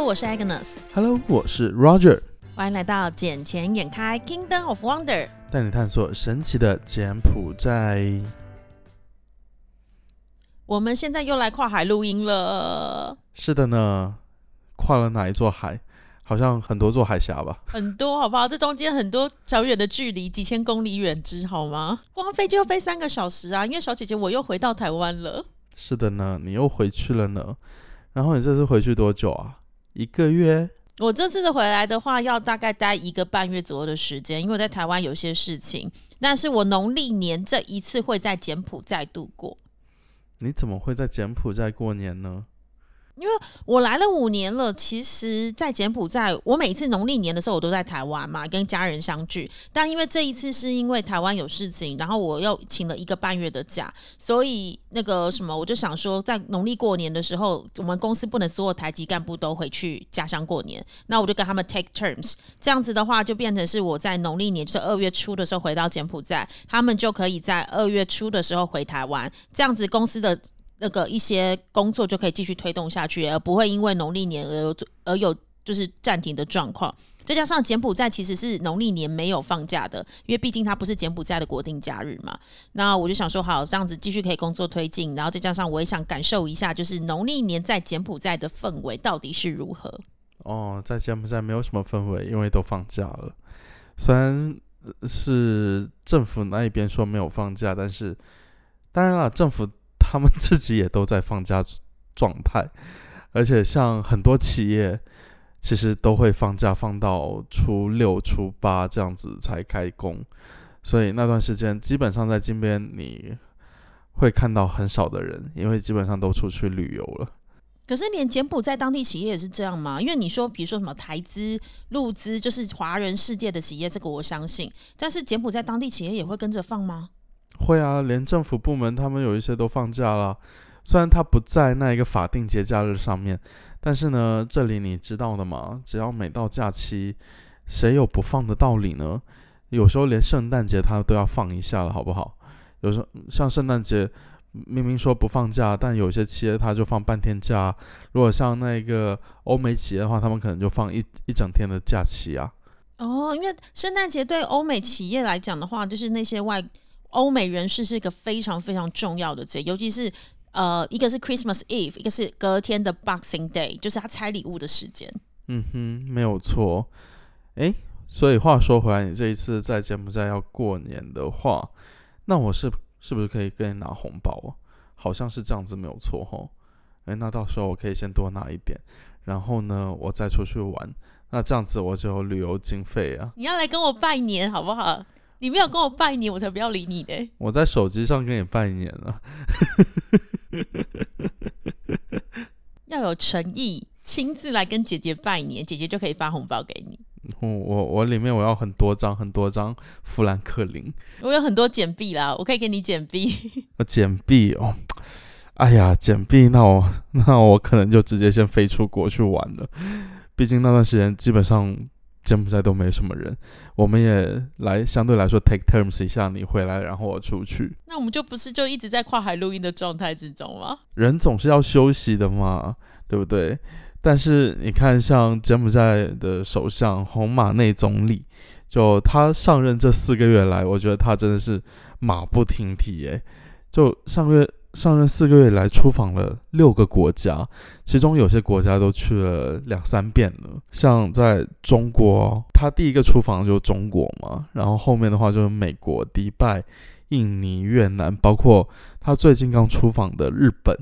Hello，我是 Agnes。Hello，我是 Roger。欢迎来到《捡钱眼开 Kingdom of Wonder》，带你探索神奇的柬埔寨。我们现在又来跨海录音了。是的呢，跨了哪一座海？好像很多座海峡吧。很多，好不好？这中间很多遥远的距离，几千公里远之，好吗？光飞就飞三个小时啊！因为小姐姐我又回到台湾了。是的呢，你又回去了呢。然后你这次回去多久啊？一个月。我这次的回来的话，要大概待一个半月左右的时间，因为我在台湾有些事情。但是我农历年这一次会在柬埔寨度过。你怎么会在柬埔寨过年呢？因为我来了五年了，其实，在柬埔寨，我每次农历年的时候，我都在台湾嘛，跟家人相聚。但因为这一次是因为台湾有事情，然后我又请了一个半月的假，所以那个什么，我就想说，在农历过年的时候，我们公司不能所有台籍干部都回去家乡过年，那我就跟他们 take terms，这样子的话，就变成是我在农历年，就是二月初的时候回到柬埔寨，他们就可以在二月初的时候回台湾，这样子公司的。那个一些工作就可以继续推动下去，而不会因为农历年而有而有就是暂停的状况。再加上柬埔寨其实是农历年没有放假的，因为毕竟它不是柬埔寨的国定假日嘛。那我就想说，好这样子继续可以工作推进，然后再加上我也想感受一下，就是农历年在柬埔寨的氛围到底是如何。哦，在柬埔寨没有什么氛围，因为都放假了。虽然是政府那一边说没有放假，但是当然了，政府。他们自己也都在放假状态，而且像很多企业，其实都会放假放到初六、初八这样子才开工，所以那段时间基本上在金边你会看到很少的人，因为基本上都出去旅游了。可是连柬埔寨当地企业也是这样吗？因为你说，比如说什么台资、陆资，就是华人世界的企业，这个我相信。但是柬埔寨当地企业也会跟着放吗？会啊，连政府部门他们有一些都放假了，虽然他不在那一个法定节假日上面，但是呢，这里你知道的嘛，只要每到假期，谁有不放的道理呢？有时候连圣诞节他都要放一下了，好不好？有时候像圣诞节明明说不放假，但有些企业他就放半天假。如果像那个欧美企业的话，他们可能就放一一整天的假期啊。哦，因为圣诞节对欧美企业来讲的话，就是那些外。欧美人士是一个非常非常重要的节，尤其是呃，一个是 Christmas Eve，一个是隔天的 Boxing Day，就是他拆礼物的时间。嗯哼，没有错。诶，所以话说回来，你这一次在柬埔寨要过年的话，那我是是不是可以跟你拿红包啊？好像是这样子，没有错吼。诶，那到时候我可以先多拿一点，然后呢，我再出去玩。那这样子我就有旅游经费啊。你要来跟我拜年好不好？你没有跟我拜年，我才不要理你的。我在手机上跟你拜年了，要有诚意，亲自来跟姐姐拜年，姐姐就可以发红包给你。我我我里面我要很多张很多张富兰克林，我有很多简币啦，我可以给你简币。简币哦，哎呀，简币，那我那我可能就直接先飞出国去玩了，毕竟那段时间基本上。柬埔寨都没什么人，我们也来相对来说 take terms 一下，你回来，然后我出去。那我们就不是就一直在跨海录音的状态之中吗？人总是要休息的嘛，对不对？但是你看，像柬埔寨的首相洪马内总理，就他上任这四个月来，我觉得他真的是马不停蹄诶，就上个月。上任四个月来，出访了六个国家，其中有些国家都去了两三遍了。像在中国，他第一个出访就是中国嘛，然后后面的话就是美国、迪拜、印尼、越南，包括他最近刚出访的日本。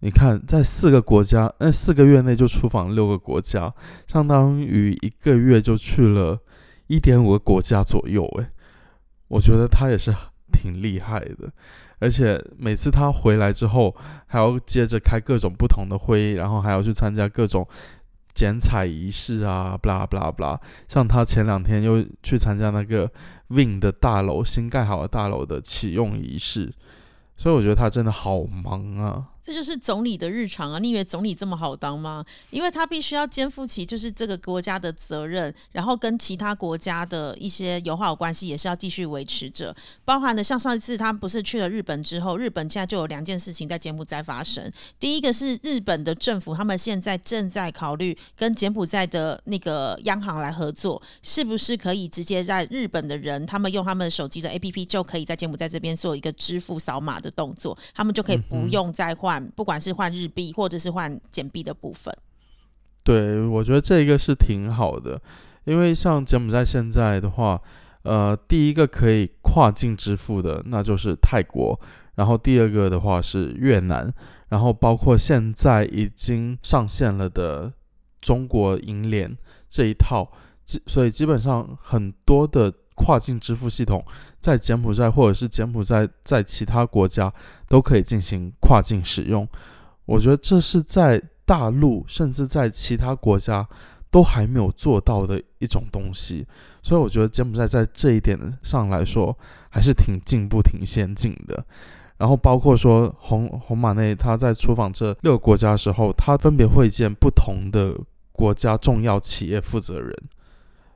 你看，在四个国家，那四个月内就出访六个国家，相当于一个月就去了一点五个国家左右。诶，我觉得他也是挺厉害的。而且每次他回来之后，还要接着开各种不同的会议，然后还要去参加各种剪彩仪式啊，不啦不啦不啦。像他前两天又去参加那个 Win 的大楼新盖好的大楼的启用仪式，所以我觉得他真的好忙啊。这就是总理的日常啊！你以为总理这么好当吗？因为他必须要肩负起就是这个国家的责任，然后跟其他国家的一些友好关系也是要继续维持着。包含的像上一次他不是去了日本之后，日本现在就有两件事情在柬埔寨发生。第一个是日本的政府，他们现在正在考虑跟柬埔寨的那个央行来合作，是不是可以直接在日本的人他们用他们手机的 APP 就可以在柬埔寨这边做一个支付扫码的动作，他们就可以不用再换。不管是换日币或者是换简币的部分，对我觉得这个是挺好的，因为像柬埔寨现在的话，呃，第一个可以跨境支付的那就是泰国，然后第二个的话是越南，然后包括现在已经上线了的中国银联这一套，基所以基本上很多的。跨境支付系统在柬埔寨或者是柬埔寨在其他国家都可以进行跨境使用，我觉得这是在大陆甚至在其他国家都还没有做到的一种东西，所以我觉得柬埔寨在这一点上来说还是挺进步、挺先进的。然后包括说红红马内他在出访这六个国家的时候，他分别会见不同的国家重要企业负责人。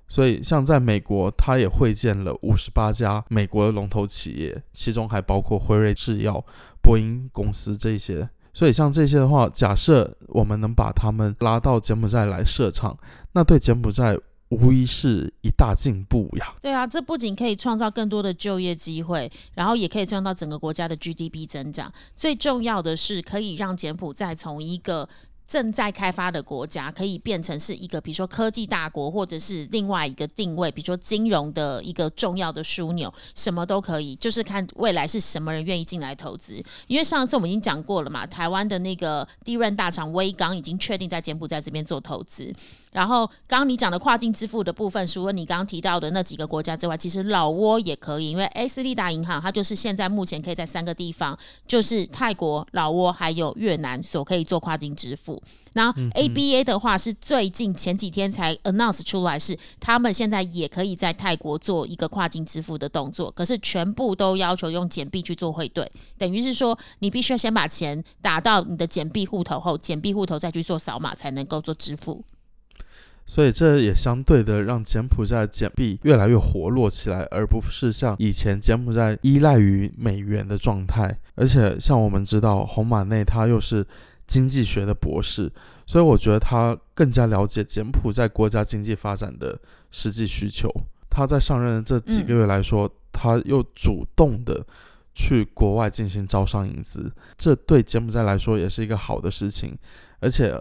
所以，像在美国，他也会见了五十八家美国的龙头企业，其中还包括辉瑞制药、波音公司这些。所以，像这些的话，假设我们能把他们拉到柬埔寨来设厂，那对柬埔寨无疑是一大进步呀。对啊，这不仅可以创造更多的就业机会，然后也可以创造整个国家的 GDP 增长。最重要的是，可以让柬埔寨从一个正在开发的国家可以变成是一个，比如说科技大国，或者是另外一个定位，比如说金融的一个重要的枢纽，什么都可以，就是看未来是什么人愿意进来投资。因为上次我们已经讲过了嘛，台湾的那个低润大厂威刚已经确定在柬埔寨这边做投资。然后刚刚你讲的跨境支付的部分，除了你刚刚提到的那几个国家之外，其实老挝也可以，因为 S 利达银行它就是现在目前可以在三个地方，就是泰国、老挝还有越南所可以做跨境支付。那 ABA 的话是最近前几天才 announce 出来，是他们现在也可以在泰国做一个跨境支付的动作，可是全部都要求用简币去做汇兑，等于是说你必须要先把钱打到你的简币户头后，简币户头再去做扫码才能够做支付。所以这也相对的让柬埔寨简币越来越活络起来，而不是像以前柬埔寨依赖于美元的状态。而且像我们知道，红马内它又是经济学的博士，所以我觉得他更加了解柬埔寨国家经济发展的实际需求。他在上任这几个月来说，他又主动的去国外进行招商引资，这对柬埔寨来说也是一个好的事情。而且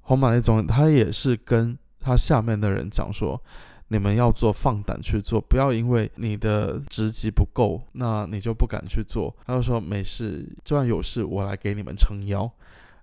红马内总他也是跟他下面的人讲说：“你们要做，放胆去做，不要因为你的职级不够，那你就不敢去做。”他就说：“没事，就算有事，我来给你们撑腰。”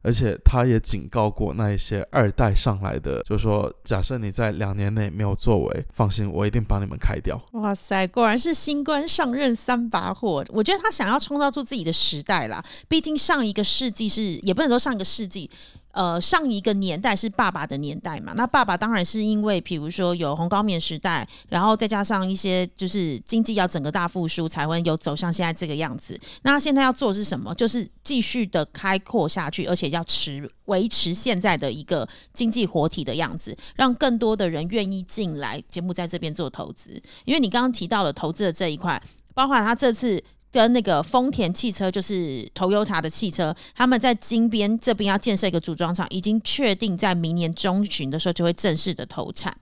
而且他也警告过那一些二代上来的，就说：“假设你在两年内没有作为，放心，我一定把你们开掉。”哇塞，果然是新官上任三把火。我觉得他想要创造出自己的时代啦，毕竟上一个世纪是，也不能说上一个世纪。呃，上一个年代是爸爸的年代嘛？那爸爸当然是因为，比如说有红高棉时代，然后再加上一些就是经济要整个大复苏，才会有走向现在这个样子。那现在要做的是什么？就是继续的开阔下去，而且要持维持现在的一个经济活体的样子，让更多的人愿意进来节目在这边做投资。因为你刚刚提到了投资的这一块，包括他这次。跟那个丰田汽车，就是 Toyota 的汽车，他们在金边这边要建设一个组装厂，已经确定在明年中旬的时候就会正式的投产。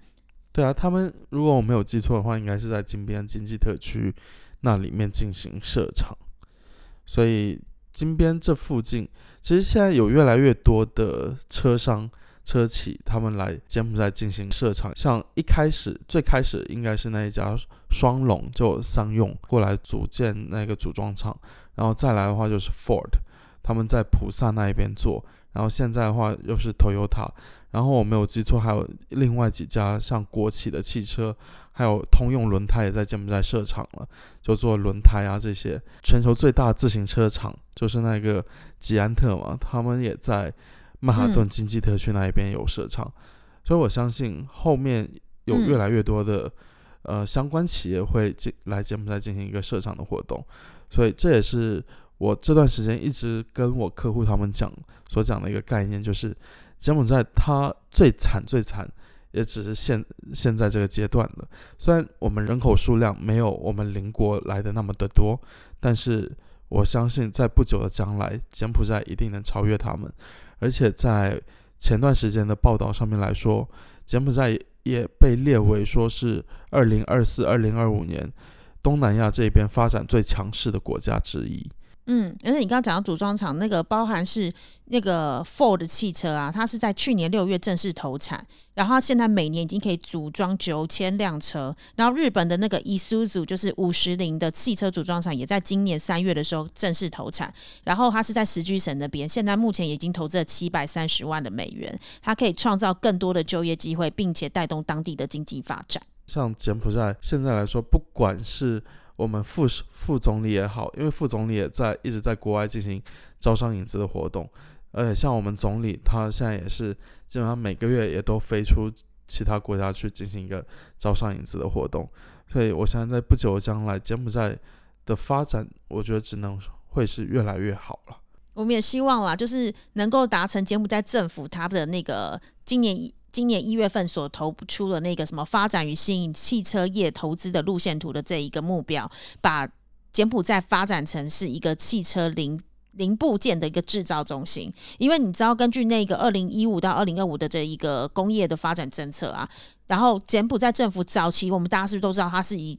对啊，他们如果我没有记错的话，应该是在金边经济特区那里面进行设厂。所以金边这附近，其实现在有越来越多的车商。车企他们来柬埔寨进行设厂，像一开始最开始应该是那一家双龙就商用过来组建那个组装厂，然后再来的话就是 Ford，他们在普萨那一边做，然后现在的话又是 Toyota，然后我没有记错还有另外几家像国企的汽车，还有通用轮胎也在柬埔寨设厂了，就做轮胎啊这些。全球最大自行车厂就是那个吉安特嘛，他们也在。曼哈顿经济特区那一边有设厂，所以我相信后面有越来越多的呃相关企业会进来柬埔寨进行一个设厂的活动，所以这也是我这段时间一直跟我客户他们讲所讲的一个概念，就是柬埔寨它最惨最惨，也只是现现在这个阶段了。虽然我们人口数量没有我们邻国来的那么的多，但是我相信在不久的将来，柬埔寨一定能超越他们。而且在前段时间的报道上面来说，柬埔寨也被列为说是二零二四、二零二五年东南亚这边发展最强势的国家之一。嗯，而且你刚刚讲到组装厂，那个包含是那个 Ford 汽车啊，它是在去年六月正式投产，然后它现在每年已经可以组装九千辆车。然后日本的那个 Isuzu 就是五十铃的汽车组装厂，也在今年三月的时候正式投产。然后它是在石居省那边，现在目前已经投资了七百三十万的美元，它可以创造更多的就业机会，并且带动当地的经济发展。像柬埔寨现在来说，不管是我们副副总理也好，因为副总理也在一直在国外进行招商引资的活动，而且像我们总理，他现在也是基本上每个月也都飞出其他国家去进行一个招商引资的活动，所以我相信在不久的将来，柬埔寨的发展，我觉得只能会是越来越好了。我们也希望啦，就是能够达成柬埔寨政府他的那个今年。今年一月份所投出的那个什么发展与吸引汽车业投资的路线图的这一个目标，把柬埔寨发展成是一个汽车零零部件的一个制造中心。因为你知道，根据那个二零一五到二零二五的这一个工业的发展政策啊，然后柬埔寨政府早期，我们大家是不是都知道它是以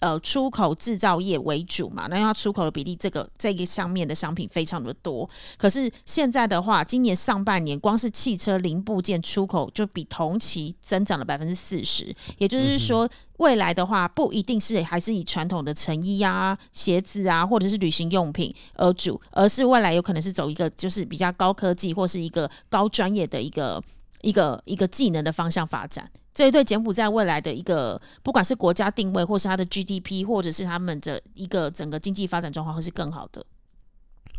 呃，出口制造业为主嘛，那要出口的比例，这个这个上面的商品非常的多。可是现在的话，今年上半年光是汽车零部件出口就比同期增长了百分之四十。也就是说，未来的话不一定是还是以传统的成衣啊、鞋子啊，或者是旅行用品而主，而是未来有可能是走一个就是比较高科技或是一个高专业的一个一个一个技能的方向发展。这一对柬埔寨未来的一个，不管是国家定位，或是它的 GDP，或者是他们的一个整个经济发展状况，会是更好的。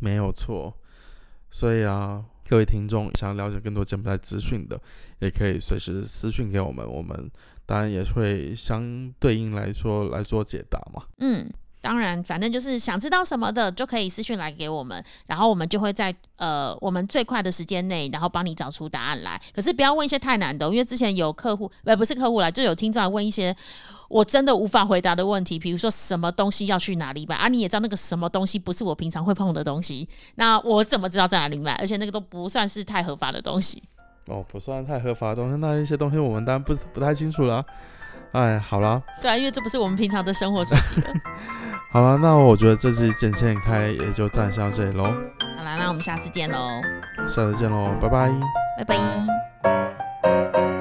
没有错，所以啊，各位听众想了解更多柬埔寨资讯的，也可以随时私讯给我们，我们当然也会相对应来说来做解答嘛。嗯。当然，反正就是想知道什么的，就可以私信来给我们，然后我们就会在呃我们最快的时间内，然后帮你找出答案来。可是不要问一些太难的，因为之前有客户，呃不是客户来，就有听众来问一些我真的无法回答的问题，比如说什么东西要去哪里买啊？你也知道那个什么东西不是我平常会碰的东西，那我怎么知道在哪里买？而且那个都不算是太合法的东西。哦，不算太合法的东西，那一些东西我们当然不不太清楚了。哎，好啦，对啊，因为这不是我们平常的生活手机了。好了，那我觉得这次剪切开也就暂时到这里喽。好啦，那我们下次见喽。下次见喽，拜拜。拜拜。